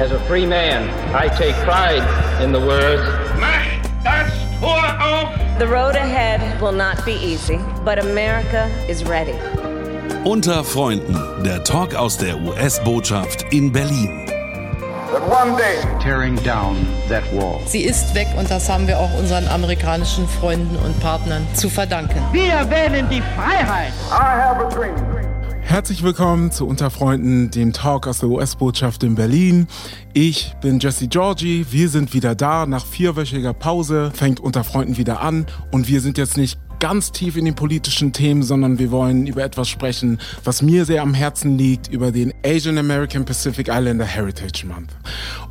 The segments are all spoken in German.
As a free man, I take pride in the words, Macht das Tor auf! The road ahead will not be easy, but America is ready. Unter Freunden, der Talk aus der US-Botschaft in Berlin. That one day, tearing down that wall. Sie ist weg und das haben wir auch unseren amerikanischen Freunden und Partnern zu verdanken. Wir wählen die Freiheit. I have a dream. Herzlich willkommen zu Unter Freunden, dem Talk aus der US-Botschaft in Berlin. Ich bin Jesse Georgie. Wir sind wieder da. Nach vierwöchiger Pause fängt Unter Freunden wieder an. Und wir sind jetzt nicht ganz tief in den politischen Themen, sondern wir wollen über etwas sprechen, was mir sehr am Herzen liegt, über den Asian American Pacific Islander Heritage Month.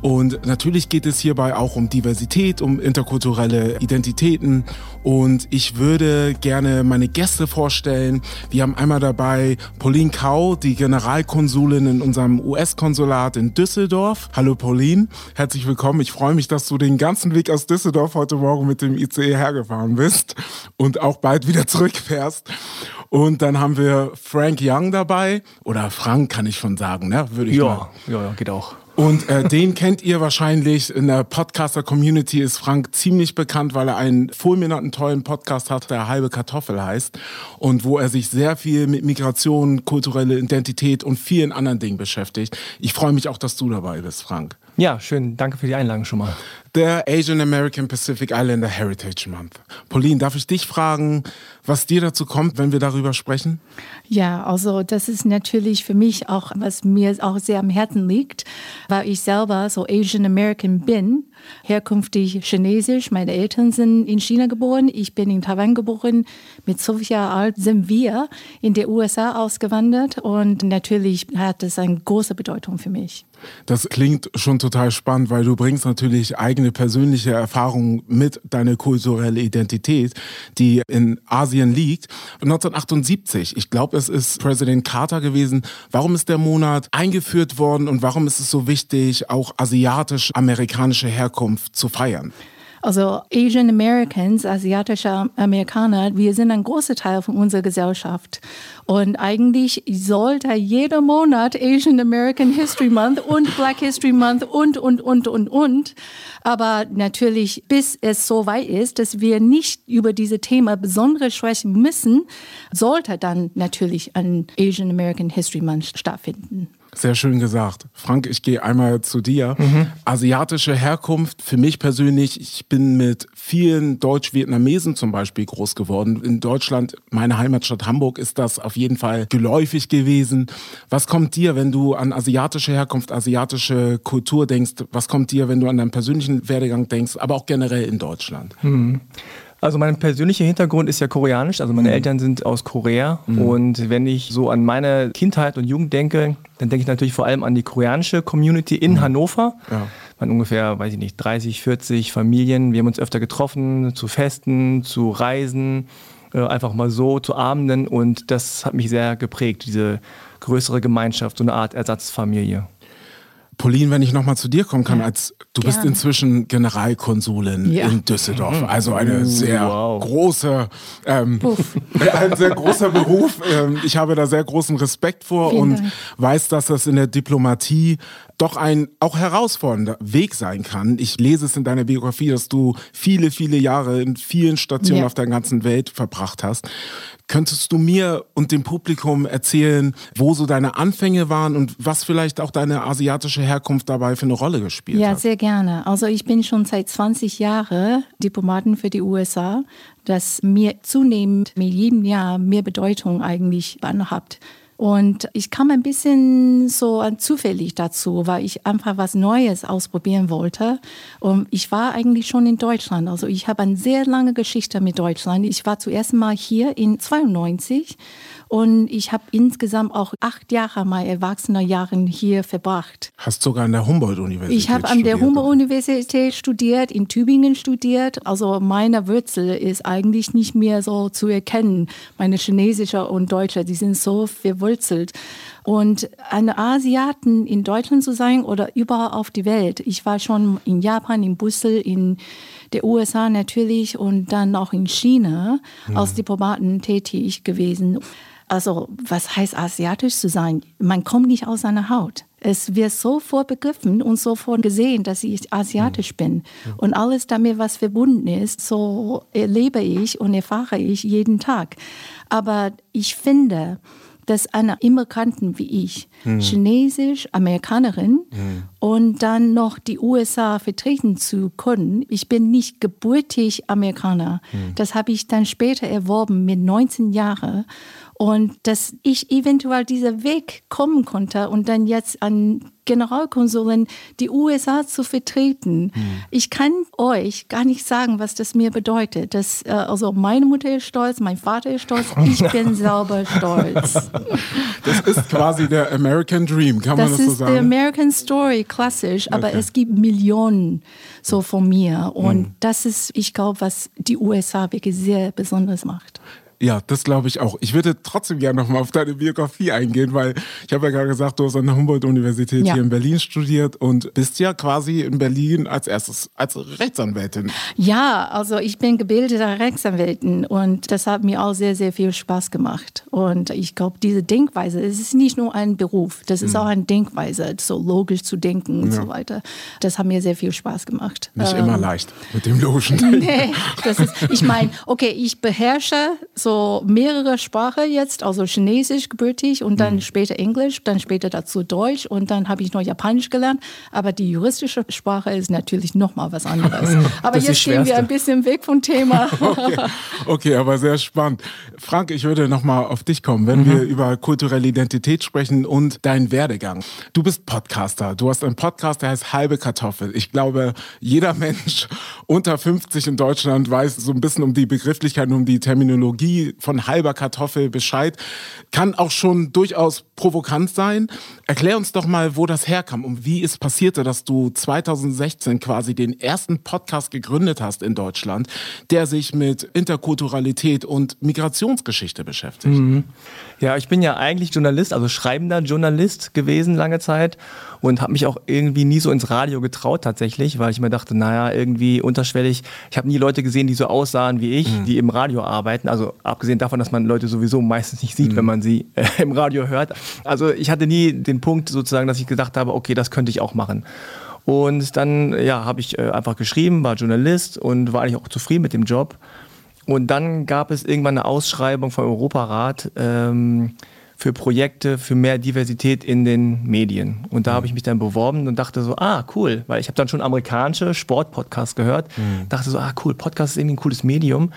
Und natürlich geht es hierbei auch um Diversität, um interkulturelle Identitäten. Und ich würde gerne meine Gäste vorstellen. Wir haben einmal dabei Pauline Kau, die Generalkonsulin in unserem US-Konsulat in Düsseldorf. Hallo Pauline, herzlich willkommen. Ich freue mich, dass du den ganzen Weg aus Düsseldorf heute Morgen mit dem ICE hergefahren bist und auch bald wieder zurückfährst. Und dann haben wir Frank Young dabei. Oder Frank kann ich schon sagen, ne? Würde ich ja, mal. ja, ja, geht auch. Und äh, den kennt ihr wahrscheinlich. In der Podcaster-Community ist Frank ziemlich bekannt, weil er einen fulminanten, tollen Podcast hat, der Halbe Kartoffel heißt. Und wo er sich sehr viel mit Migration, kulturelle Identität und vielen anderen Dingen beschäftigt. Ich freue mich auch, dass du dabei bist, Frank. Ja, schön. Danke für die Einladung schon mal. Der Asian American Pacific Islander Heritage Month. Pauline, darf ich dich fragen, was dir dazu kommt, wenn wir darüber sprechen? Ja, also das ist natürlich für mich auch, was mir auch sehr am Herzen liegt, weil ich selber so Asian American bin, herkünftig chinesisch. Meine Eltern sind in China geboren, ich bin in Taiwan geboren. Mit zwölf Jahren alt sind wir in die USA ausgewandert und natürlich hat das eine große Bedeutung für mich. Das klingt schon total spannend, weil du bringst natürlich eigene persönliche Erfahrungen mit, deine kulturelle Identität, die in Asien liegt. 1978, ich glaube, es ist Präsident Carter gewesen. Warum ist der Monat eingeführt worden und warum ist es so wichtig, auch asiatisch-amerikanische Herkunft zu feiern? Also Asian Americans, asiatische Amerikaner, wir sind ein großer Teil von unserer Gesellschaft. Und eigentlich sollte jeder Monat Asian American History Month und Black History Month und, und, und, und, und. Aber natürlich, bis es so weit ist, dass wir nicht über diese Thema besonders sprechen müssen, sollte dann natürlich ein Asian American History Month stattfinden. Sehr schön gesagt. Frank, ich gehe einmal zu dir. Mhm. Asiatische Herkunft, für mich persönlich, ich bin mit vielen Deutsch-Vietnamesen zum Beispiel groß geworden. In Deutschland, meine Heimatstadt Hamburg, ist das auf jeden Fall geläufig gewesen. Was kommt dir, wenn du an asiatische Herkunft, asiatische Kultur denkst? Was kommt dir, wenn du an deinen persönlichen Werdegang denkst, aber auch generell in Deutschland? Mhm. Also mein persönlicher Hintergrund ist ja koreanisch, also meine mhm. Eltern sind aus Korea mhm. und wenn ich so an meine Kindheit und Jugend denke, dann denke ich natürlich vor allem an die koreanische Community in mhm. Hannover. Ja. Man ungefähr, weiß ich nicht, 30, 40 Familien. Wir haben uns öfter getroffen zu Festen, zu Reisen, äh, einfach mal so zu Abenden und das hat mich sehr geprägt, diese größere Gemeinschaft, so eine Art Ersatzfamilie. Pauline, wenn ich nochmal zu dir kommen kann, ja. als du bist inzwischen Generalkonsulin ja. in Düsseldorf, also eine sehr wow. große, ähm, ein sehr großer Beruf. Ähm, ich habe da sehr großen Respekt vor Vielen und Dank. weiß, dass das in der Diplomatie doch ein auch herausfordernder Weg sein kann. Ich lese es in deiner Biografie, dass du viele, viele Jahre in vielen Stationen ja. auf der ganzen Welt verbracht hast. Könntest du mir und dem Publikum erzählen, wo so deine Anfänge waren und was vielleicht auch deine asiatische Herkunft dabei für eine Rolle gespielt ja, hat? Ja, sehr gerne. Also ich bin schon seit 20 Jahren Diplomaten für die USA, das mir zunehmend mit jedem Jahr mehr Bedeutung eigentlich hat. Und ich kam ein bisschen so zufällig dazu, weil ich einfach was Neues ausprobieren wollte. Und ich war eigentlich schon in Deutschland. Also ich habe eine sehr lange Geschichte mit Deutschland. Ich war zuerst mal hier in 92 und ich habe insgesamt auch acht Jahre meiner Erwachsenenjahren hier verbracht. Hast sogar an der Humboldt-Universität Ich habe an der Humboldt-Universität studiert, in Tübingen studiert. Also meine Wurzel ist eigentlich nicht mehr so zu erkennen. Meine chinesische und deutsche, die sind so verwurzelt. Und eine Asiaten in Deutschland zu sein oder überall auf die Welt. Ich war schon in Japan, in Brüssel, in der USA natürlich und dann auch in China hm. als Diplomaten tätig gewesen. Also was heißt asiatisch zu sein? Man kommt nicht aus seiner Haut. Es wird sofort begriffen und sofort gesehen, dass ich asiatisch bin. Und alles damit, was verbunden ist, so erlebe ich und erfahre ich jeden Tag. Aber ich finde, dass eine Immigranten wie ich, Hm. Chinesisch, Amerikanerin und dann noch die USA vertreten zu können. Ich bin nicht gebürtig Amerikaner. Das habe ich dann später erworben mit 19 Jahren. Und dass ich eventuell dieser Weg kommen konnte und dann jetzt an Generalkonsulin die USA zu vertreten. Ich kann euch gar nicht sagen, was das mir bedeutet. Das, äh, also meine Mutter ist stolz, mein Vater ist stolz, ich bin selber stolz. Das ist quasi der American Dream, kann man Das das so ist die sagen? American Story, klassisch, aber Okay. es gibt Millionen so von mir. Und das ist, ich glaube, was die USA wirklich sehr besonders macht. Ja, das glaube ich auch. Ich würde trotzdem gerne nochmal auf deine Biografie eingehen, weil ich habe ja gerade gesagt, du hast an der Humboldt-Universität Ja. hier in Berlin studiert und bist ja quasi in Berlin als erstes als Rechtsanwältin. Ja, also ich bin gebildeter Rechtsanwältin und das hat mir auch sehr, sehr viel Spaß gemacht. Und ich glaube, diese Denkweise, es ist nicht nur ein Beruf, das ist auch eine Denkweise, so logisch zu denken und Ja. so weiter. Das hat mir sehr viel Spaß gemacht. Nicht Ähm, immer leicht mit dem logischen Nee, das ist, ich meine, okay, ich beherrsche so mehrere Sprachen jetzt, also Chinesisch gebürtig und Mhm. dann später Englisch, dann später dazu Deutsch und dann habe ich noch Japanisch gelernt. Aber die juristische Sprache ist natürlich nochmal was anderes. Aber jetzt gehen wir ein bisschen weg vom Thema. Okay, okay, aber sehr spannend. Frank, ich würde nochmal auf dich kommen, wenn wir über kulturelle Identität sprechen und deinen Werdegang. Du bist Podcaster. Du hast einen Podcast, der heißt Halbe Kartoffel. Ich glaube, jeder Mensch unter 50 in Deutschland weiß so ein bisschen um die Begrifflichkeiten, um die Terminologie von halber Kartoffel Bescheid. Kann auch schon durchaus provokant sein. Erklär uns doch mal, wo das herkam und wie es passierte, dass du 2016 quasi den ersten Podcast gegründet hast in Deutschland, der sich mit Interkulturalität und Migrationsgeschichte beschäftigt. Ja, ich bin ja eigentlich Journalist, also schreibender Journalist gewesen lange Zeit und habe mich auch irgendwie nie so ins Radio getraut tatsächlich, weil ich mir dachte, naja, irgendwie unterschwellig, ich habe nie Leute gesehen, die so aussahen wie ich, die im Radio arbeiten, also abgesehen davon, dass man Leute sowieso meistens nicht sieht, wenn man sie äh, im Radio hört. Also ich hatte nie den Punkt sozusagen, dass ich gedacht habe, okay, das könnte ich auch machen. Und dann ja, habe ich äh, einfach geschrieben, war Journalist und war eigentlich auch zufrieden mit dem Job. Und dann gab es irgendwann eine Ausschreibung vom Europarat ähm, für Projekte für mehr Diversität in den Medien. Und da habe ich mich dann beworben und dachte so, ah, cool, weil ich habe dann schon amerikanische Sportpodcasts gehört. Dachte so, ah, cool, Podcast ist irgendwie ein cooles Medium.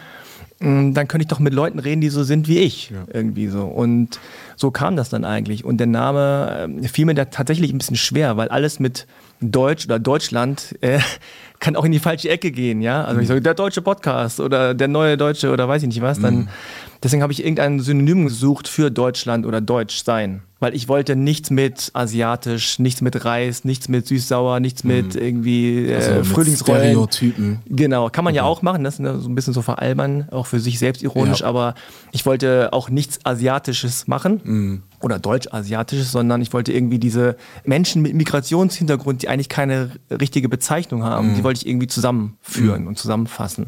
Mm, Dann könnte ich doch mit Leuten reden, die so sind wie ich. Irgendwie so. Und so kam das dann eigentlich. Und der Name ähm, fiel mir da tatsächlich ein bisschen schwer, weil alles mit Deutsch oder Deutschland äh, kann auch in die falsche Ecke gehen, ja. Also ich sage, der deutsche Podcast oder der neue Deutsche oder weiß ich nicht was, dann deswegen habe ich irgendein Synonym gesucht für Deutschland oder Deutsch sein. Weil ich wollte nichts mit asiatisch, nichts mit Reis, nichts mit süß-sauer, nichts mit irgendwie äh, Also Frühlingsrollen. Stereotypen. Genau, kann man ja auch machen, das ist ne, so ein bisschen so veralbern, auch für sich selbst ironisch, Ja. aber ich wollte auch nichts Asiatisches machen Mhm. oder Deutsch-Asiatisches, sondern ich wollte irgendwie diese Menschen mit Migrationshintergrund, die eigentlich keine richtige Bezeichnung haben, Mhm. die wollte ich irgendwie zusammenführen und zusammenfassen.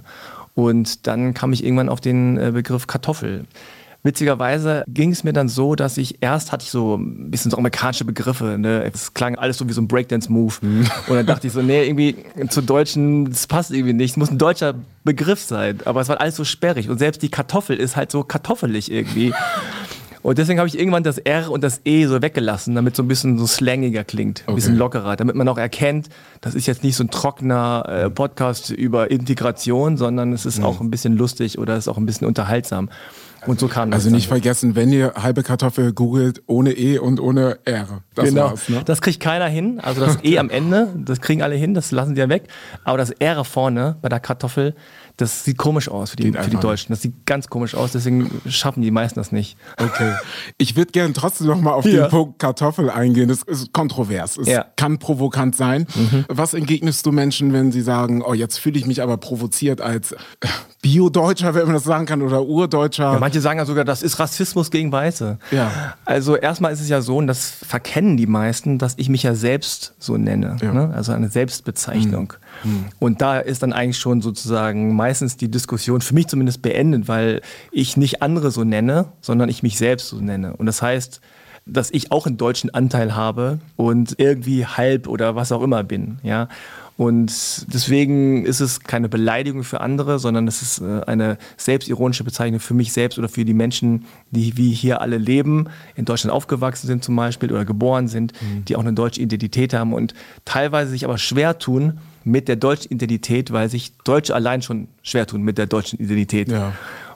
Und dann kam ich irgendwann auf den äh, Begriff Kartoffel. Witzigerweise ging es mir dann so, dass ich erst hatte ich so ein bisschen so amerikanische Begriffe. Ne? Es klang alles so wie so ein Breakdance-Move. Und dann dachte ich so, nee, irgendwie zu Deutschen, das passt irgendwie nicht. Es muss ein deutscher Begriff sein. Aber es war alles so sperrig. Und selbst die Kartoffel ist halt so kartoffelig irgendwie. Und deswegen habe ich irgendwann das R und das E so weggelassen, damit so ein bisschen so slangiger klingt, ein bisschen Okay. lockerer, damit man auch erkennt, das ist jetzt nicht so ein trockener äh, Podcast über Integration, sondern es ist auch ein bisschen lustig oder es ist auch ein bisschen unterhaltsam. Und so kam. Also nicht vergessen, wenn ihr halbe Kartoffel googelt, ohne E und ohne R. Das genau. war's, ne? Das kriegt keiner hin. Also das E am Ende, das kriegen alle hin, das lassen sie ja weg. Aber das R vorne bei der Kartoffel, das sieht komisch aus für die, Geht für die Deutschen. Das sieht ganz komisch aus, deswegen schaffen die meisten das nicht. Okay. Ich würde gerne trotzdem noch mal auf Ja. den Punkt Kartoffel eingehen. Das ist kontrovers. Es Ja. Mhm. kann provokant sein. Was entgegnest du Menschen, wenn sie sagen, oh, jetzt fühle ich mich aber provoziert als äh, Bio-Deutscher, wenn man das sagen kann, oder Urdeutscher? Ja, manche sagen ja sogar, das ist Rassismus gegen Weiße. Ja. Also erstmal ist es ja so, und das verkennen die meisten, dass ich mich ja selbst so nenne. Ja. Ne? Also eine Selbstbezeichnung. Und da ist dann eigentlich schon sozusagen meistens die Diskussion für mich zumindest beendet, weil ich nicht andere so nenne, sondern ich mich selbst so nenne. Und das heißt, dass ich auch einen deutschen Anteil habe und irgendwie halb oder was auch immer bin. Ja? Und deswegen ist es keine Beleidigung für andere, sondern es ist äh, eine selbstironische Bezeichnung für mich selbst oder für die Menschen, die wie hier alle leben, in Deutschland aufgewachsen sind zum Beispiel oder geboren sind, mhm. die auch eine deutsche Identität haben und teilweise sich aber schwer tun mit der deutschen Identität, weil sich Deutsche allein schon schwer tun mit der deutschen Identität. Ja.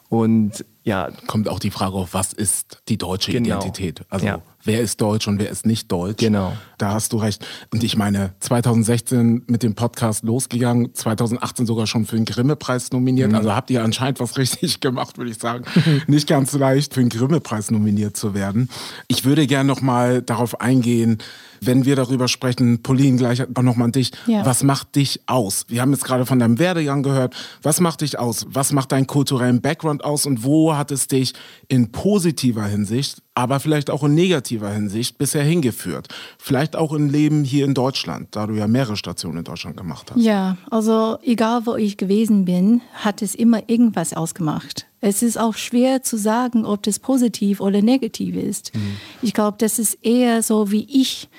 Und ja. Kommt auch die Frage auf, was ist die deutsche genau. Identität? Also ja. Wer ist deutsch und wer ist nicht deutsch? Genau. Da hast du recht. Und ich meine, 2016 mit dem Podcast losgegangen, 2018 sogar schon für den Grimme-Preis nominiert. Mhm. Also habt ihr anscheinend was richtig gemacht, würde ich sagen. nicht ganz leicht, für den Grimme-Preis nominiert zu werden. Ich würde gerne noch mal darauf eingehen, wenn wir darüber sprechen, Pauline, gleich auch nochmal an dich. Ja. Was macht dich aus? Wir haben jetzt gerade von deinem Werdegang gehört. Was macht dich aus? Was macht deinen kulturellen Background aus und wo hat es dich in positiver Hinsicht, aber vielleicht auch in negativer Hinsicht bisher hingeführt? Vielleicht auch im Leben hier in Deutschland, da du ja mehrere Stationen in Deutschland gemacht hast. Ja, also egal wo ich gewesen bin, hat es immer irgendwas ausgemacht. Es ist auch schwer zu sagen, ob das positiv oder negativ ist. Mhm. Ich glaube, das ist eher so, wie ich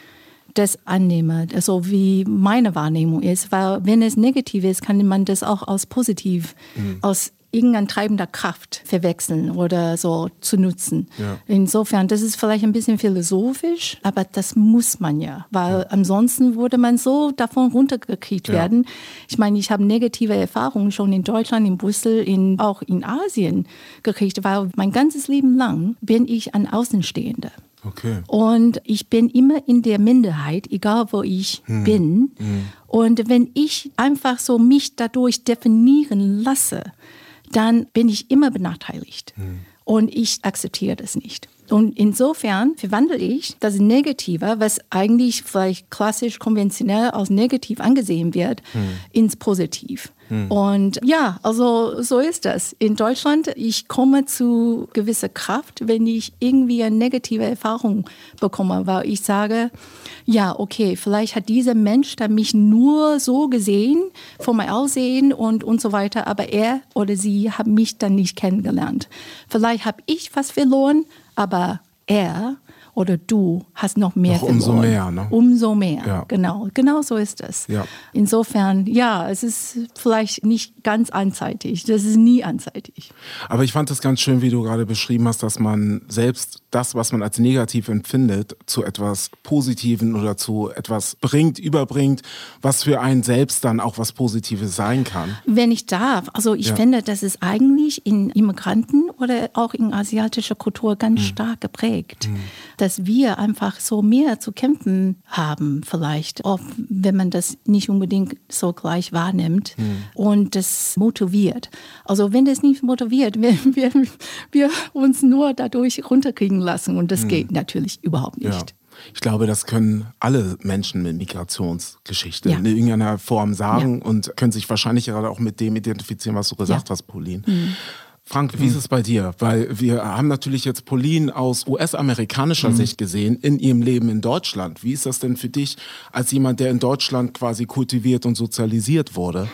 das annehme, so wie meine Wahrnehmung ist. Weil wenn es negativ ist, kann man das auch als positiv, mhm. aus irgendein treibender Kraft verwechseln oder so zu nutzen. Ja. Insofern, das ist vielleicht ein bisschen philosophisch, aber das muss man ja, weil ja. ansonsten würde man so davon runtergekriegt ja. werden. Ich meine, ich habe negative Erfahrungen schon in Deutschland, in Brüssel, in, auch in Asien gekriegt, weil mein ganzes Leben lang bin ich ein Außenstehender. Okay. Und ich bin immer in der Minderheit, egal wo ich hm. bin. Hm. Und wenn ich einfach so mich dadurch definieren lasse, dann bin ich immer benachteiligt. Hm. Und ich akzeptiere das nicht. Und insofern verwandle ich das Negative, was eigentlich vielleicht klassisch konventionell als negativ angesehen wird, hm. ins Positiv. Hm. Und ja, also so ist das. In Deutschland, ich komme zu gewisser Kraft, wenn ich irgendwie eine negative Erfahrung bekomme, weil ich sage, ja, okay, vielleicht hat dieser Mensch dann mich nur so gesehen, von meinem Aussehen und, und so weiter, aber er oder sie hat mich dann nicht kennengelernt. Vielleicht habe ich was verloren, aber er oder du hast noch mehr noch Umso mehr, ne? Umso mehr, ja. genau. Genau so ist es. Ja. Insofern, ja, es ist vielleicht nicht ganz einseitig. Das ist nie einseitig. Aber ich fand es ganz schön, wie du gerade beschrieben hast, dass man selbst das, was man als negativ empfindet, zu etwas Positiven oder zu etwas bringt, überbringt, was für einen selbst dann auch was Positives sein kann. Wenn ich darf, also ich ja. finde, das ist eigentlich in Immigranten oder auch in asiatischer Kultur ganz hm. stark geprägt. Hm dass wir einfach so mehr zu kämpfen haben, vielleicht, auch wenn man das nicht unbedingt so gleich wahrnimmt mhm. und das motiviert. Also wenn das nicht motiviert, wir, wir, wir uns nur dadurch runterkriegen lassen und das mhm. geht natürlich überhaupt nicht. Ja. Ich glaube, das können alle Menschen mit Migrationsgeschichte ja. in irgendeiner Form sagen ja. und können sich wahrscheinlich gerade auch mit dem identifizieren, was du gesagt hast, Pauline. Mhm. Frank, wie ist es bei dir? Weil wir haben natürlich jetzt Pauline aus US-amerikanischer mhm. Sicht gesehen in ihrem Leben in Deutschland. Wie ist das denn für dich als jemand, der in Deutschland quasi kultiviert und sozialisiert wurde?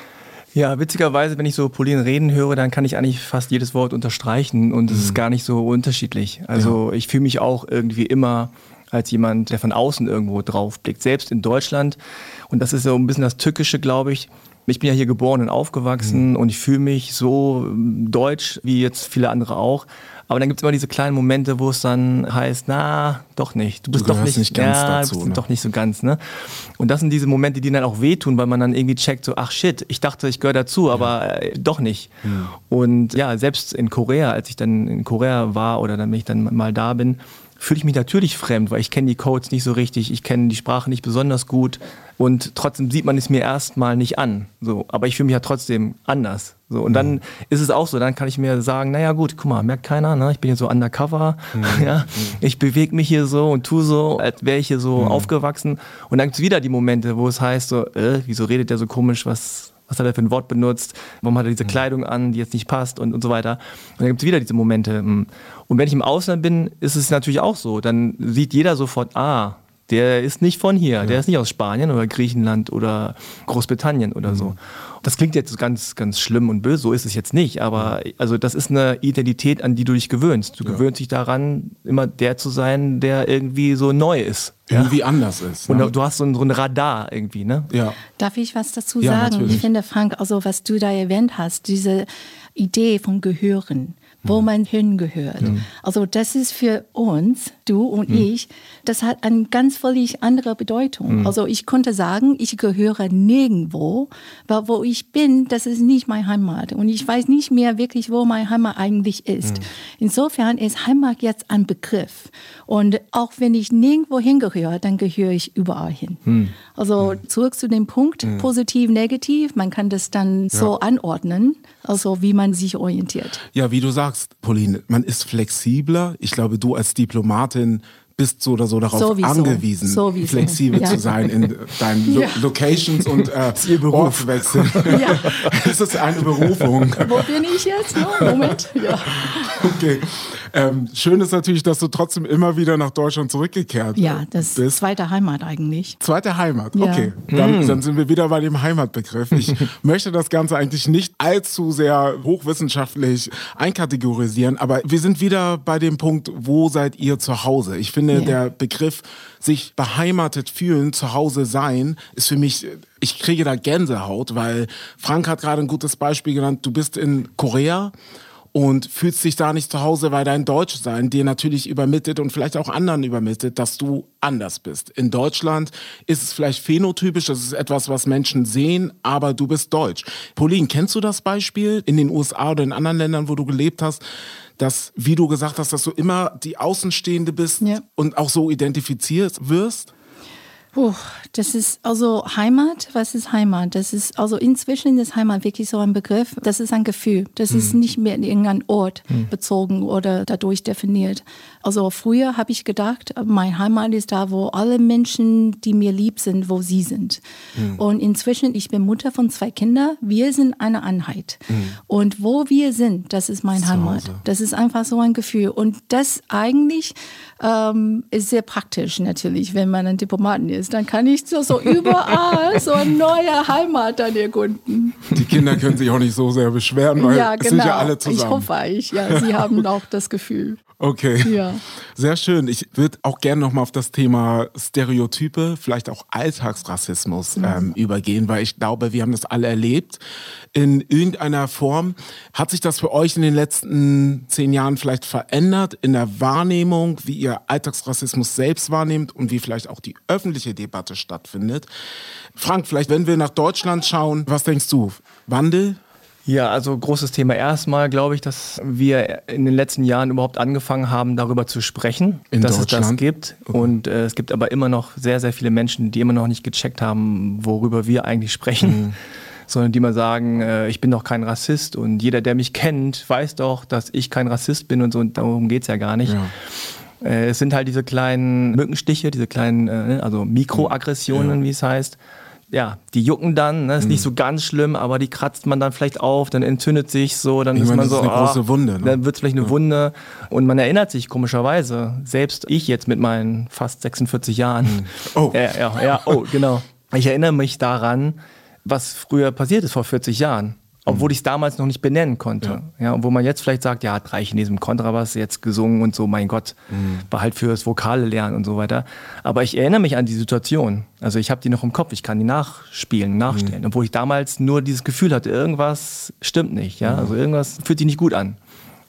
Ja, witzigerweise, wenn ich so Pauline reden höre, dann kann ich eigentlich fast jedes Wort unterstreichen und es ist mhm. gar nicht so unterschiedlich. Also ja. ich fühle mich auch irgendwie immer als jemand, der von außen irgendwo drauf blickt. Selbst in Deutschland. Und das ist so ein bisschen das Tückische, glaube ich ich bin ja hier geboren und aufgewachsen mhm. und ich fühle mich so ähm, deutsch wie jetzt viele andere auch. Aber dann gibt es immer diese kleinen Momente, wo es dann heißt, na, doch nicht. Du bist du doch nicht, nicht ganz ja, dazu. Ne? Doch nicht so ganz, ne? Und das sind diese Momente, die dann auch wehtun, weil man dann irgendwie checkt, so, ach shit, ich dachte, ich gehöre dazu, aber äh, doch nicht. Mhm. Und ja, selbst in Korea, als ich dann in Korea war oder dann, wenn ich dann mal da bin, fühle ich mich natürlich fremd, weil ich kenne die Codes nicht so richtig, ich kenne die Sprache nicht besonders gut und trotzdem sieht man es mir erstmal nicht an. So, aber ich fühle mich ja trotzdem anders. So, und mhm. dann ist es auch so, dann kann ich mir sagen, naja gut, guck mal, merkt keiner, ne? ich bin hier so undercover, mhm. ja? Mhm. ich bewege mich hier so und tu so, als wäre ich hier so mhm. aufgewachsen. Und dann gibt es wieder die Momente, wo es heißt so, äh, wieso redet der so komisch, was, was hat er für ein Wort benutzt, warum hat er diese mhm. Kleidung an, die jetzt nicht passt und, und so weiter. Und dann gibt es wieder diese Momente. Hm. Und wenn ich im Ausland bin, ist es natürlich auch so. Dann sieht jeder sofort, ah, der ist nicht von hier, der ist nicht aus Spanien oder Griechenland oder Großbritannien oder so. Das klingt jetzt ganz, ganz schlimm und böse, so ist es jetzt nicht, aber also das ist eine Identität, an die du dich gewöhnst. Du gewöhnst dich daran, immer der zu sein, der irgendwie so neu ist. Irgendwie anders ist. Und ne? du hast so ein, so ein Radar irgendwie, ne? ja. Darf ich was dazu Ja, sagen? natürlich. Ich finde, Frank, also was du da erwähnt hast, diese Idee von Gehören, wo man hingehört. Also das ist für uns, du und ich, das hat eine ganz völlig andere Bedeutung. Also ich konnte sagen, ich gehöre nirgendwo, weil wo ich bin, das ist nicht meine Heimat. Und ich weiß nicht mehr wirklich, wo meine Heimat eigentlich ist. Insofern ist Heimat jetzt ein Begriff. Und auch wenn ich nirgendwo hingehöre, dann gehöre ich überall hin. Also zurück zu dem Punkt, positiv, negativ, man kann das dann so anordnen, also wie man sich orientiert. Ja, wie du sagst, Pauline, man ist flexibler. Ich glaube, du als Diplomatin bist so oder so darauf Sowieso. angewiesen, Sowieso. flexibel Ja. zu sein in deinen Lo Ja. Locations und äh, ihr Beruf. Ortswechsel. Ja. Es ist eine Berufung. Wo bin ich jetzt? No, Moment. Ja. Okay. Ähm, schön ist natürlich, dass du trotzdem immer wieder nach Deutschland zurückgekehrt ja, das ist bist. zweite Heimat eigentlich. Zweite Heimat, Ja. okay. Dann, dann sind wir wieder bei dem Heimatbegriff. Ich möchte das Ganze eigentlich nicht allzu sehr hochwissenschaftlich einkategorisieren, aber wir sind wieder bei dem Punkt, wo seid ihr zu Hause? Ich finde, Ja. der Begriff sich beheimatet fühlen, zu Hause sein, ist für mich, ich kriege da Gänsehaut, weil Frank hat gerade ein gutes Beispiel genannt, du bist in Korea und fühlst dich da nicht zu Hause, weil dein Deutschsein dir natürlich übermittelt und vielleicht auch anderen übermittelt, dass du anders bist. In Deutschland ist es vielleicht phänotypisch, das ist etwas, was Menschen sehen, aber du bist deutsch. Pauline, kennst du das Beispiel in den USA oder in anderen Ländern, wo du gelebt hast, dass, wie du gesagt hast, dass du immer die Außenstehende bist Ja. und auch so identifiziert wirst? Puh, das ist also Heimat. Was ist Heimat? Das ist also inzwischen ist Heimat wirklich so ein Begriff. Das ist ein Gefühl. Das ist nicht mehr in irgendein Ort bezogen oder dadurch definiert. Also früher habe ich gedacht, mein Heimat ist da, wo alle Menschen, die mir lieb sind, wo sie sind. Und inzwischen, ich bin Mutter von zwei Kindern. Wir sind eine Einheit. Und wo wir sind, das ist mein Heimat. Das ist einfach so ein Gefühl. Und das eigentlich ähm, ist sehr praktisch natürlich, wenn man ein Diplomaten ist. Dann kann ich so, so überall so eine neue Heimat dann erkunden. Die Kinder können sich auch nicht so sehr beschweren, weil ja, genau. sind ja alle zusammen. Ich hoffe eigentlich, ja, Sie haben auch das Gefühl. Okay. Ja. Sehr schön. Ich würde auch gerne nochmal auf das Thema Stereotype, vielleicht auch Alltagsrassismus ähm, übergehen, weil ich glaube, wir haben das alle erlebt in irgendeiner Form. Hat sich das für euch in den letzten zehn Jahren vielleicht verändert in der Wahrnehmung, wie ihr Alltagsrassismus selbst wahrnehmt und wie vielleicht auch die öffentliche Debatte stattfindet? Frank, vielleicht wenn wir nach Deutschland schauen, was denkst du? Wandel? Ja, also großes Thema. Erstmal glaube ich, dass wir in den letzten Jahren überhaupt angefangen haben, darüber zu sprechen, In dass es das gibt. Und äh, es gibt aber immer noch sehr, sehr viele Menschen, die immer noch nicht gecheckt haben, worüber wir eigentlich sprechen. Sondern die mal sagen, äh, ich bin doch kein Rassist und jeder, der mich kennt, weiß doch, dass ich kein Rassist bin und so. Und darum geht's ja gar nicht. Ja. Äh, es sind halt diese kleinen Mückenstiche, diese kleinen, äh, also Mikroaggressionen, wie es heißt. Ja, die jucken dann, ne? ist Mhm. nicht so ganz schlimm, aber die kratzt man dann vielleicht auf, dann entzündet sich so, dann Ich ist meine, man das so, ist eine ah, große Wunde, ne? dann wird es vielleicht eine Wunde und man erinnert sich komischerweise, selbst ich jetzt mit meinen fast 46 Jahren, Oh. ja, ja, ja, oh, genau, ich erinnere mich daran, was früher passiert ist vor 40 Jahren. Obwohl ich es damals noch nicht benennen konnte. Ja. und wo man jetzt vielleicht sagt, ja, hat drei Chinesen im Kontrabass jetzt gesungen und so, mein Gott, war halt fürs Vokale lernen und so weiter. Aber ich erinnere mich an die Situation. Also ich habe die noch im Kopf, ich kann die nachspielen, nachstellen. Obwohl ich damals nur dieses Gefühl hatte, irgendwas stimmt nicht, ja. Also irgendwas fühlt sich nicht gut an.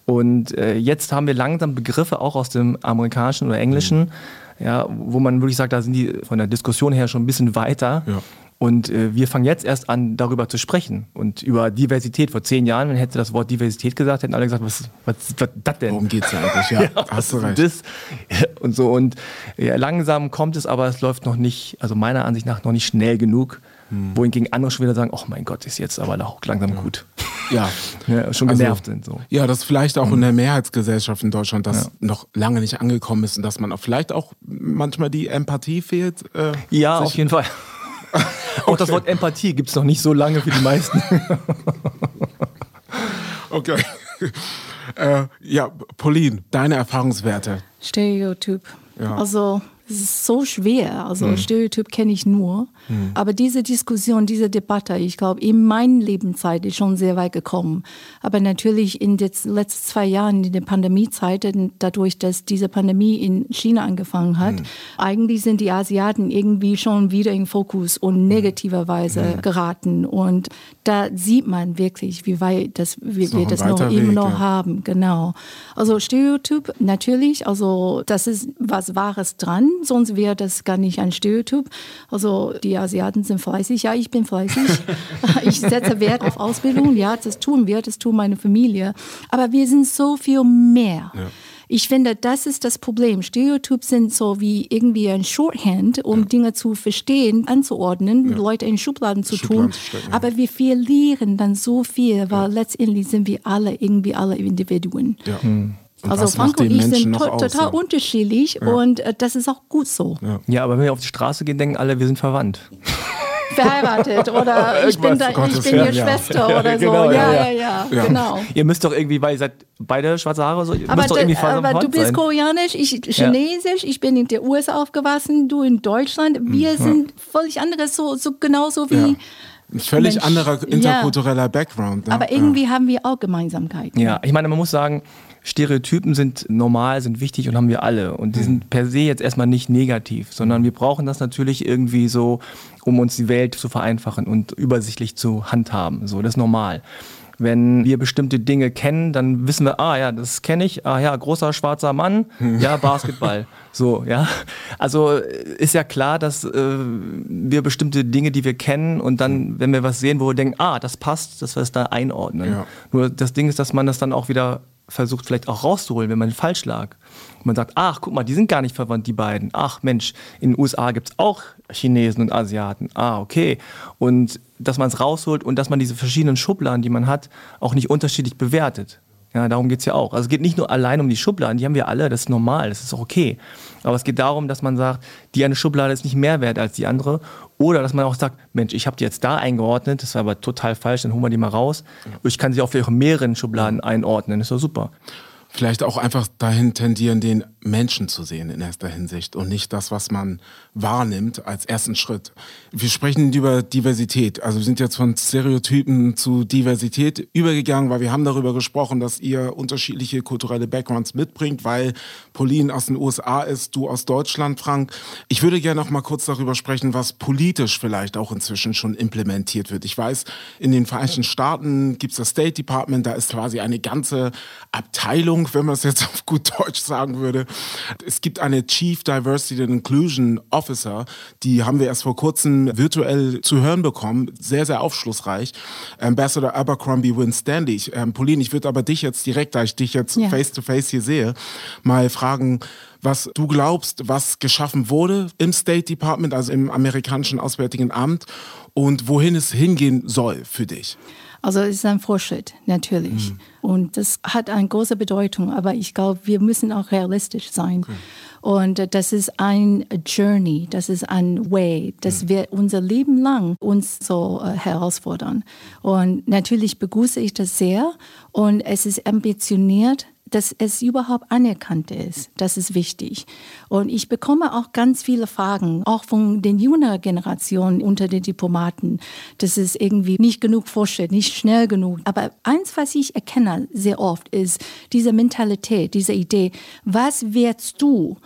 Und äh, jetzt haben wir langsam Begriffe auch aus dem amerikanischen oder englischen, ja, wo man wirklich sagt, da sind die von der Diskussion her schon ein bisschen weiter. Ja. Und äh, wir fangen jetzt erst an, darüber zu sprechen. Und über Diversität. Vor zehn Jahren, wenn hätte das Wort Diversität gesagt, hätten alle gesagt, was, was, was das denn? Worum geht's ja eigentlich? Ja, hast du recht. das? Und so. Und ja, langsam kommt es, aber es läuft noch nicht, also meiner Ansicht nach noch nicht schnell genug. Hm. Wohingegen andere schon wieder sagen, oh mein Gott, ist jetzt aber auch langsam gut. Ja. Ja, schon Also, genervt sind. So. Ja, das vielleicht auch Mhm. in der Mehrheitsgesellschaft in Deutschland, das noch lange nicht angekommen ist und dass man auch vielleicht auch manchmal die Empathie fehlt. Äh, Ja, auf jeden Fall. Auch das Wort Empathie gibt es noch nicht so lange für die meisten. Okay. äh, ja, Pauline, deine Erfahrungswerte. Stereotyp. Ja. Also Es ist so schwer. Also mhm. Stereotyp kenne ich nur. Mhm. Aber diese Diskussion, diese Debatte, ich glaube, in meiner Lebenszeit ist schon sehr weit gekommen. Aber natürlich in den letzten zwei Jahren, in der Pandemiezeit, dadurch, dass diese Pandemie in China angefangen hat, mhm. eigentlich sind die Asiaten irgendwie schon wieder im Fokus und mhm. negativerweise mhm. geraten. Und da sieht man wirklich, wie weit das, wir, wir das noch Weg, immer noch ja. haben. Genau. Also Stereotyp, natürlich, also das ist was Wahres dran sonst wäre das gar nicht ein Stereotyp. Also die Asiaten sind fleißig, ja, ich bin fleißig. ich setze Wert auf Ausbildung, ja, das tun wir, das tun meine Familie. Aber wir sind so viel mehr. Ja. Ich finde, das ist das Problem. Stereotypen sind so wie irgendwie ein Shorthand, um ja. Dinge zu verstehen, anzuordnen, ja. Leute in Schubladen zu Schubladen tun. Zu stecken, Aber wir verlieren dann so viel, weil letztendlich sind wir alle irgendwie alle Individuen. Ja. Und also Frank und ich sind to aus, total ja. unterschiedlich ja. und äh, das ist auch gut so. Ja. ja, aber wenn wir auf die Straße gehen, denken alle, wir sind verwandt. Verheiratet oder ich bin, da, ich bin ihre Schwester oder so. Genau, ja, ja, ja, genau. Ihr müsst doch irgendwie, weil ihr seid beide schwarze Haare, so, ihr aber, müsst doch irgendwie aber du bist sein. koreanisch, ich chinesisch, ich bin in der USA aufgewachsen, du in Deutschland. Wir mhm. sind völlig anderes, so, so genauso wie ein völlig Mensch, anderer interkultureller ja. Background. Ne? Aber irgendwie ja. haben wir auch Gemeinsamkeiten. Ja, ich meine, man muss sagen, Stereotypen sind normal, sind wichtig und haben wir alle. Und die mhm. sind per se jetzt erstmal nicht negativ, sondern wir brauchen das natürlich irgendwie so, um uns die Welt zu vereinfachen und übersichtlich zu handhaben. So, das ist normal. Wenn wir bestimmte Dinge kennen, dann wissen wir, ah ja, das kenne ich, ah ja, großer schwarzer Mann, hm. ja, Basketball. so, ja. Also ist ja klar, dass äh, wir bestimmte Dinge, die wir kennen und dann, hm. wenn wir was sehen, wo wir denken, ah, das passt, dass wir es da einordnen. Ja. Nur das Ding ist, dass man das dann auch wieder versucht vielleicht auch rauszuholen, wenn man falsch lag. Und man sagt, ach, guck mal, die sind gar nicht verwandt, die beiden. Ach Mensch, in den USA gibt es auch Chinesen und Asiaten. Ah, okay. Und dass man es rausholt und dass man diese verschiedenen Schubladen, die man hat, auch nicht unterschiedlich bewertet. Ja, darum geht es ja auch. Also es geht nicht nur allein um die Schubladen, die haben wir alle, das ist normal, das ist auch okay. Aber es geht darum, dass man sagt, die eine Schublade ist nicht mehr wert als die andere. Oder dass man auch sagt, Mensch, ich habe die jetzt da eingeordnet, das war aber total falsch, dann holen wir die mal raus. Ich kann sie auch für mehreren Schubladen einordnen, das ist doch super. Vielleicht auch einfach dahin tendieren, den Menschen zu sehen in erster Hinsicht und nicht das, was man wahrnimmt als ersten Schritt. Wir sprechen über Diversität. Also wir sind jetzt von Stereotypen zu Diversität übergegangen, weil wir haben darüber gesprochen, dass ihr unterschiedliche kulturelle Backgrounds mitbringt, weil Pauline aus den USA ist, du aus Deutschland, Frank. Ich würde gerne noch mal kurz darüber sprechen, was politisch vielleicht auch inzwischen schon implementiert wird. Ich weiß, in den Vereinigten Staaten gibt es das State Department, da ist quasi eine ganze Abteilung, wenn man es jetzt auf gut Deutsch sagen würde. Es gibt eine Chief Diversity and Inclusion Officer, die haben wir erst vor kurzem virtuell zu hören bekommen. Sehr, sehr aufschlussreich. Ambassador Abercrombie Winstanley. Ähm, Pauline, ich würde aber dich jetzt direkt, da ich dich jetzt ja. face to face hier sehe, mal fragen, was du glaubst, was geschaffen wurde im State Department, also im amerikanischen Auswärtigen Amt und wohin es hingehen soll für dich. Also es ist ein Fortschritt, natürlich. Mhm. Und das hat eine große Bedeutung. Aber ich glaube, wir müssen auch realistisch sein. Okay. Und das ist ein Journey, das ist ein Way, das mhm. wird unser Leben lang uns so äh, herausfordern. Und natürlich begrüße ich das sehr. Und es ist ambitioniert, dass es überhaupt anerkannt ist. Das ist wichtig. Und ich bekomme auch ganz viele Fragen, auch von den jüngeren Generationen unter den Diplomaten, dass es irgendwie nicht genug vorstellt, nicht schnell genug. Aber eins, was ich erkenne sehr oft, ist diese Mentalität, diese Idee, was wirst du,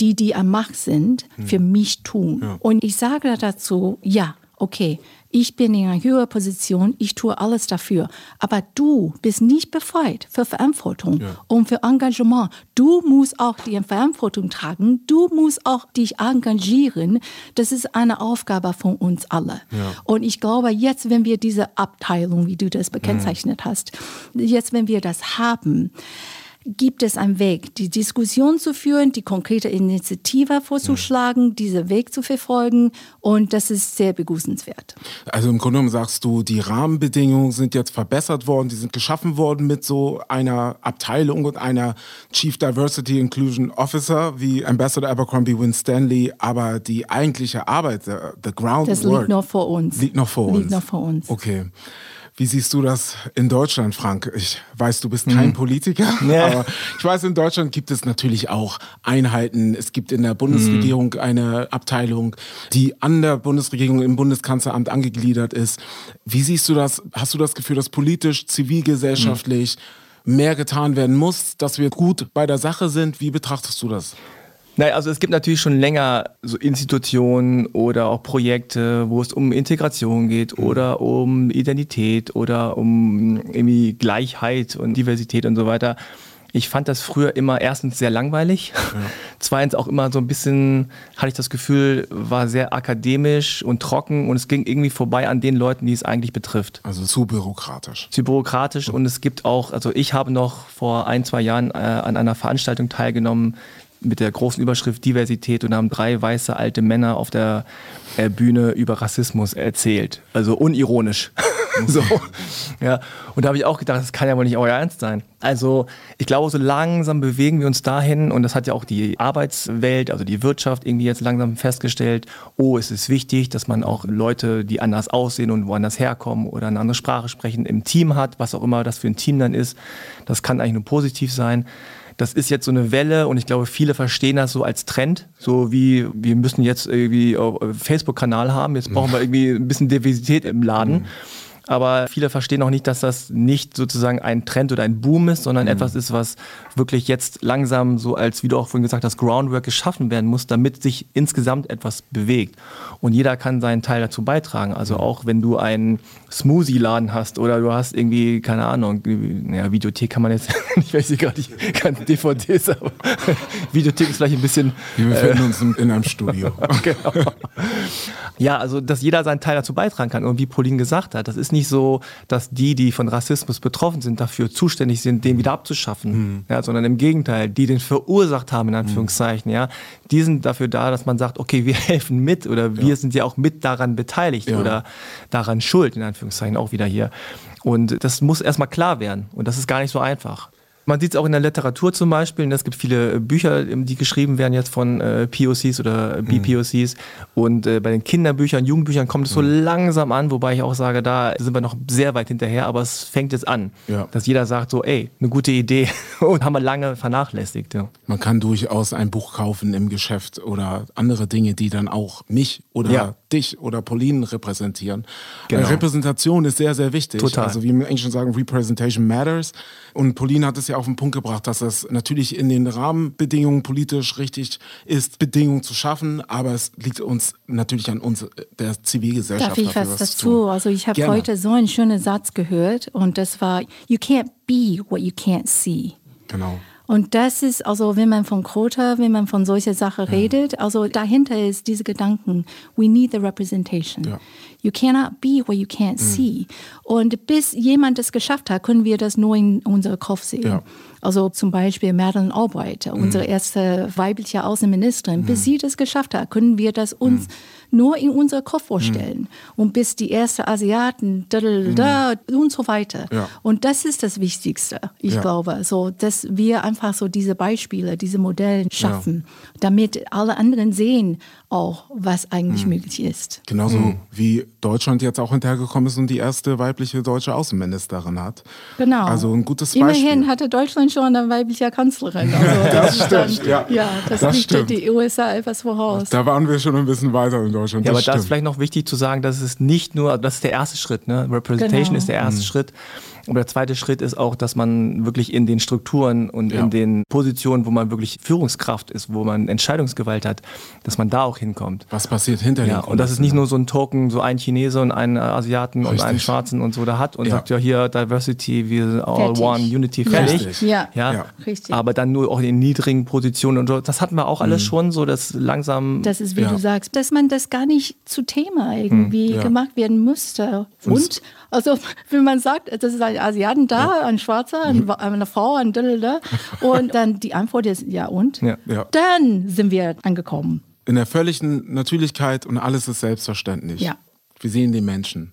die, die am Macht sind, für hm. mich tun? Ja. Und ich sage dazu, ja, okay, ich bin in einer höheren Position, ich tue alles dafür. Aber du bist nicht befreit für Verantwortung ja. und für Engagement. Du musst auch die Verantwortung tragen, du musst auch dich engagieren. Das ist eine Aufgabe von uns alle. Ja. Und ich glaube, jetzt, wenn wir diese Abteilung, wie du das bekennzeichnet mhm. hast, jetzt, wenn wir das haben, gibt es einen Weg, die Diskussion zu führen, die konkrete Initiative vorzuschlagen, diesen Weg zu verfolgen und das ist sehr begrüßenswert. Also im Grunde genommen sagst du, die Rahmenbedingungen sind jetzt verbessert worden, die sind geschaffen worden mit so einer Abteilung und einer Chief Diversity Inclusion Officer wie Ambassador Abercrombie Winstanley, aber die eigentliche Arbeit, the, the groundwork... Das liegt noch vor uns. Liegt noch vor uns. Liegt noch vor uns. Okay. Wie siehst du das in Deutschland, Frank? Ich weiß, du bist kein Politiker, Ja. aber ich weiß, in Deutschland gibt es natürlich auch Einheiten. Es gibt in der Bundesregierung eine Abteilung, die an der Bundesregierung im Bundeskanzleramt angegliedert ist. Wie siehst du das? Hast du das Gefühl, dass politisch, zivilgesellschaftlich mehr getan werden muss, dass wir gut bei der Sache sind? Wie betrachtest du das? Naja, also es gibt natürlich schon länger so Institutionen oder auch Projekte, wo es um Integration geht oder um Identität oder um irgendwie Gleichheit und Diversität und so weiter. Ich fand das früher immer erstens sehr langweilig, zweitens auch immer so ein bisschen, hatte ich das Gefühl, war sehr akademisch und trocken und es ging irgendwie vorbei an den Leuten, die es eigentlich betrifft. Also zu bürokratisch. Zu bürokratisch und es gibt auch, also ich habe noch vor ein, zwei Jahren äh, an einer Veranstaltung teilgenommen mit der großen Überschrift Diversität und haben drei weiße alte Männer auf der äh, Bühne über Rassismus erzählt. Also unironisch. so. Ja. Und da habe ich auch gedacht, das kann ja wohl nicht euer Ernst sein. Also ich glaube, so langsam bewegen wir uns dahin und das hat ja auch die Arbeitswelt, also die Wirtschaft irgendwie jetzt langsam festgestellt, oh, es ist wichtig, dass man auch Leute, die anders aussehen und woanders herkommen oder eine andere Sprache sprechen, im Team hat, was auch immer das für ein Team dann ist. Das kann eigentlich nur positiv sein das ist jetzt so eine Welle und ich glaube, viele verstehen das so als Trend. So wie, wir müssen jetzt irgendwie einen Facebook-Kanal haben, jetzt brauchen wir irgendwie ein bisschen Diversität im Laden. Aber viele verstehen auch nicht, dass das nicht sozusagen ein Trend oder ein Boom ist, sondern etwas ist, was wirklich jetzt langsam so als, wie du auch vorhin gesagt hast, Groundwork geschaffen werden muss, damit sich insgesamt etwas bewegt. Und jeder kann seinen Teil dazu beitragen. Also auch wenn du einen Smoothie-Laden hast oder du hast irgendwie, keine Ahnung, ja, Videothek kann man jetzt, ich weiß nicht gerade, ich kann DVDs, aber Videothek ist vielleicht ein bisschen. Wir befinden uns in, in einem Studio. genau. Ja, also dass jeder seinen Teil dazu beitragen kann. Und wie Pauline gesagt hat, das ist nicht so, dass die, die von Rassismus betroffen sind, dafür zuständig sind, den wieder abzuschaffen. Ja, sondern im Gegenteil, die den verursacht haben, in Anführungszeichen, ja, die sind dafür da, dass man sagt, okay, wir helfen mit oder wir sind ja auch mit daran beteiligt Ja. oder daran schuld, in Anführungszeichen auch wieder hier. Und das muss erstmal klar werden. Und das ist gar nicht so einfach. Man sieht es auch in der Literatur zum Beispiel. und Es gibt viele äh, Bücher, ähm, die geschrieben werden jetzt von äh, POCs oder BPOCs. Und äh, bei den Kinderbüchern, Jugendbüchern kommt es so langsam an, wobei ich auch sage, da sind wir noch sehr weit hinterher, aber es fängt jetzt an, Ja. dass jeder sagt so, ey, eine gute Idee und haben wir lange vernachlässigt. Ja. Man kann durchaus ein Buch kaufen im Geschäft oder andere Dinge, die dann auch mich oder Ja. dich oder Pauline repräsentieren. Genau. Äh, Repräsentation ist sehr, sehr wichtig. Total. Also wie im Englischen sagen, Representation matters. Und Pauline hat es ja auf den Punkt gebracht, dass es natürlich in den Rahmenbedingungen politisch richtig ist, Bedingungen zu schaffen, aber es liegt uns natürlich an uns, äh, der Zivilgesellschaft. Darf ich dafür was was zu dazu? Also ich habe heute so einen schönen Satz gehört und das war, you can't be what you can't see. Genau. Und das ist also, wenn man von Quota, wenn man von solcher Sache redet, also dahinter ist diese Gedanken, we need the representation. Ja. You cannot be what you can't see. Und bis jemand das geschafft hat, können wir das nur in unserem Kopf sehen. Ja. Also zum Beispiel Madeleine Albright, unsere erste weibliche Außenministerin. Bis sie das geschafft hat, können wir das uns nur in unserem Kopf vorstellen. Und bis die erste Asiaten, da, da, da, da, und so weiter. Ja. Und das ist das Wichtigste, ich Ja. glaube. So, dass wir einfach so diese Beispiele, diese Modelle schaffen, damit alle anderen sehen auch, was eigentlich Mhm. möglich ist. Genauso wie Deutschland jetzt auch hinterhergekommen ist und die erste weibliche deutsche Außenministerin hat. Genau. Also ein gutes Immerhin Beispiel. hatte Deutschland schon eine weibliche Kanzlerin. Also das, dann, stimmt, ja. ja. das, Das liegt stimmt. die USA etwas voraus. Da waren wir schon ein bisschen weiter in Deutschland. Ja, das aber da ist stimmt. vielleicht noch wichtig zu sagen, dass es nicht nur, das ist der erste Schritt, ne? Representation Genau. ist der erste Schritt. Und der zweite Schritt ist auch, dass man wirklich in den Strukturen und Ja. in den Positionen, wo man wirklich Führungskraft ist, wo man Entscheidungsgewalt hat, dass man da auch hinkommt. Was passiert hinter Ja, und dass es Kulissen? nicht nur so ein Token, so ein Chinese und einen Asiaten und Richtig. einen Schwarzen und so da hat und Ja. sagt ja hier Diversity, wir sind all Fertig. one, Unity, fertig. Richtig. Ja. Ja. Ja. Richtig. Aber dann nur auch in niedrigen Positionen und so. Das hatten wir auch Mhm. alles schon, so dass langsam Das ist, wie Ja. du sagst, dass man das gar nicht zu Thema irgendwie Hm, ja. gemacht werden müsste. Und Und, also, wenn man sagt, das ist ein Asiaten da, ein Schwarzer, ein, Mhm. eine Frau, ein Diddle, und dann die Antwort ist, ja und? Ja. Ja. Dann sind wir angekommen. In der völligen Natürlichkeit und alles ist selbstverständlich. Ja. Wir sehen den Menschen.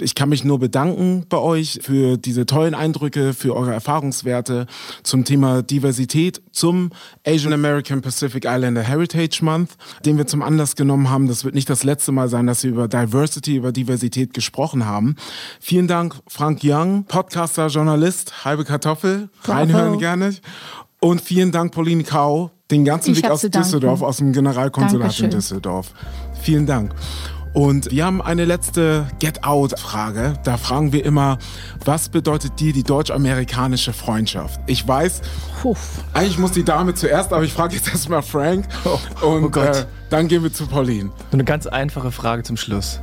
Ich kann mich nur bedanken bei euch für diese tollen Eindrücke, für eure Erfahrungswerte zum Thema Diversität, zum Asian American Pacific Islander Heritage Month, den wir zum Anlass genommen haben. Das wird nicht das letzte Mal sein, dass wir über Diversity, über Diversität gesprochen haben. Vielen Dank, Frank Young, Podcaster, Journalist, halbe Kartoffel, reinhören gerne. Und vielen Dank, Pauline Kau, den ganzen Ich Weg aus. Düsseldorf, aus dem Generalkonsulat in Dankeschön. Düsseldorf. Vielen Dank. Und wir haben eine letzte Get-Out-Frage. Da fragen wir immer, was bedeutet dir die deutsch-amerikanische Freundschaft? Ich weiß, Puff. eigentlich muss die Dame zuerst, aber ich frage jetzt erstmal Frank. Und oh Gott. Äh, dann gehen wir zu Pauline. So eine ganz einfache Frage zum Schluss.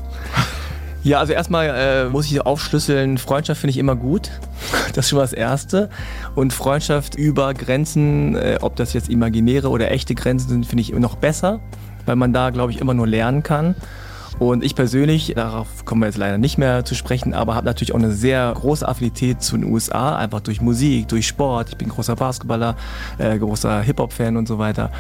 Ja, also erstmal äh, muss ich aufschlüsseln, Freundschaft finde ich immer gut. Das ist schon mal das Erste. Und Freundschaft über Grenzen, äh, ob das jetzt imaginäre oder echte Grenzen sind, finde ich noch besser, weil man da, glaube ich, immer nur lernen kann. Und ich persönlich, darauf kommen wir jetzt leider nicht mehr zu sprechen, aber habe natürlich auch eine sehr große Affinität zu den USA, einfach durch Musik, durch Sport. Ich bin großer Basketballer, äh, großer Hip-Hop-Fan und so weiter.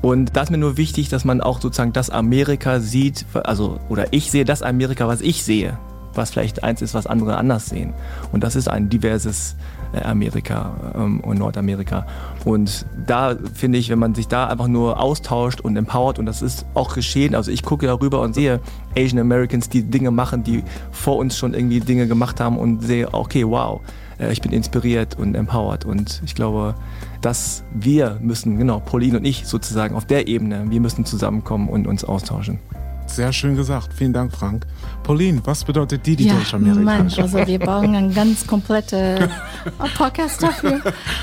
Und da ist mir nur wichtig, dass man auch sozusagen das Amerika sieht, also, oder ich sehe das Amerika, was ich sehe, was vielleicht eins ist, was andere anders sehen. Und das ist ein diverses Amerika ähm, und Nordamerika. Und da finde ich, wenn man sich da einfach nur austauscht und empowert, und das ist auch geschehen, also ich gucke darüber und sehe Asian Americans, die Dinge machen, die vor uns schon irgendwie Dinge gemacht haben und sehe, okay, wow, äh, ich bin inspiriert und empowered. Und ich glaube, dass wir müssen, genau, Pauline und ich sozusagen auf der Ebene, wir müssen zusammenkommen und uns austauschen. Sehr schön gesagt. Vielen Dank, Frank. Pauline, was bedeutet dir die Ja, Mann, deutsch-amerikanische also wir brauchen einen ganz komplette Podcast dafür.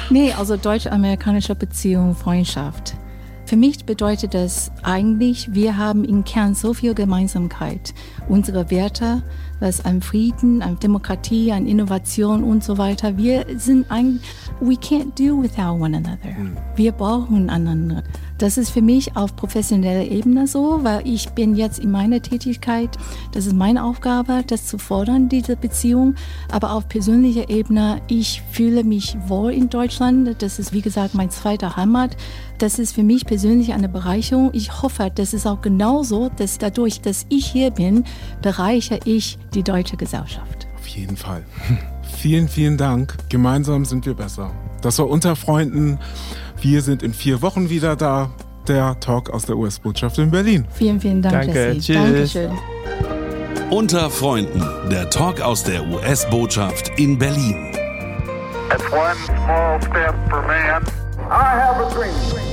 Nee, also deutsch-amerikanische Beziehung, Freundschaft. Für mich bedeutet das eigentlich, wir haben im Kern so viel Gemeinsamkeit. Unsere Werte, was an Frieden, an Demokratie, an Innovation und so weiter. Wir sind ein, we can't do without one another. Wir brauchen einander. Das ist für mich auf professioneller Ebene so, weil ich bin jetzt in meiner Tätigkeit, das ist meine Aufgabe, das zu fordern, diese Beziehung. Aber auf persönlicher Ebene, ich fühle mich wohl in Deutschland. Das ist, wie gesagt, mein zweiter Heimat. Das ist für mich persönlich eine Bereicherung. Ich hoffe, das ist auch genauso, dass dadurch, dass ich hier bin, bereichere ich die deutsche Gesellschaft. Auf jeden Fall. vielen, vielen Dank. Gemeinsam sind wir besser. Das war unter Freunden. Wir sind in vier Wochen wieder da. Der Talk aus der US-Botschaft in Berlin. Vielen, vielen Dank, Danke, Jessie. tschüss. Dankeschön. Unter Freunden, der Talk aus der US-Botschaft in Berlin. It's one small step for man. I have a dream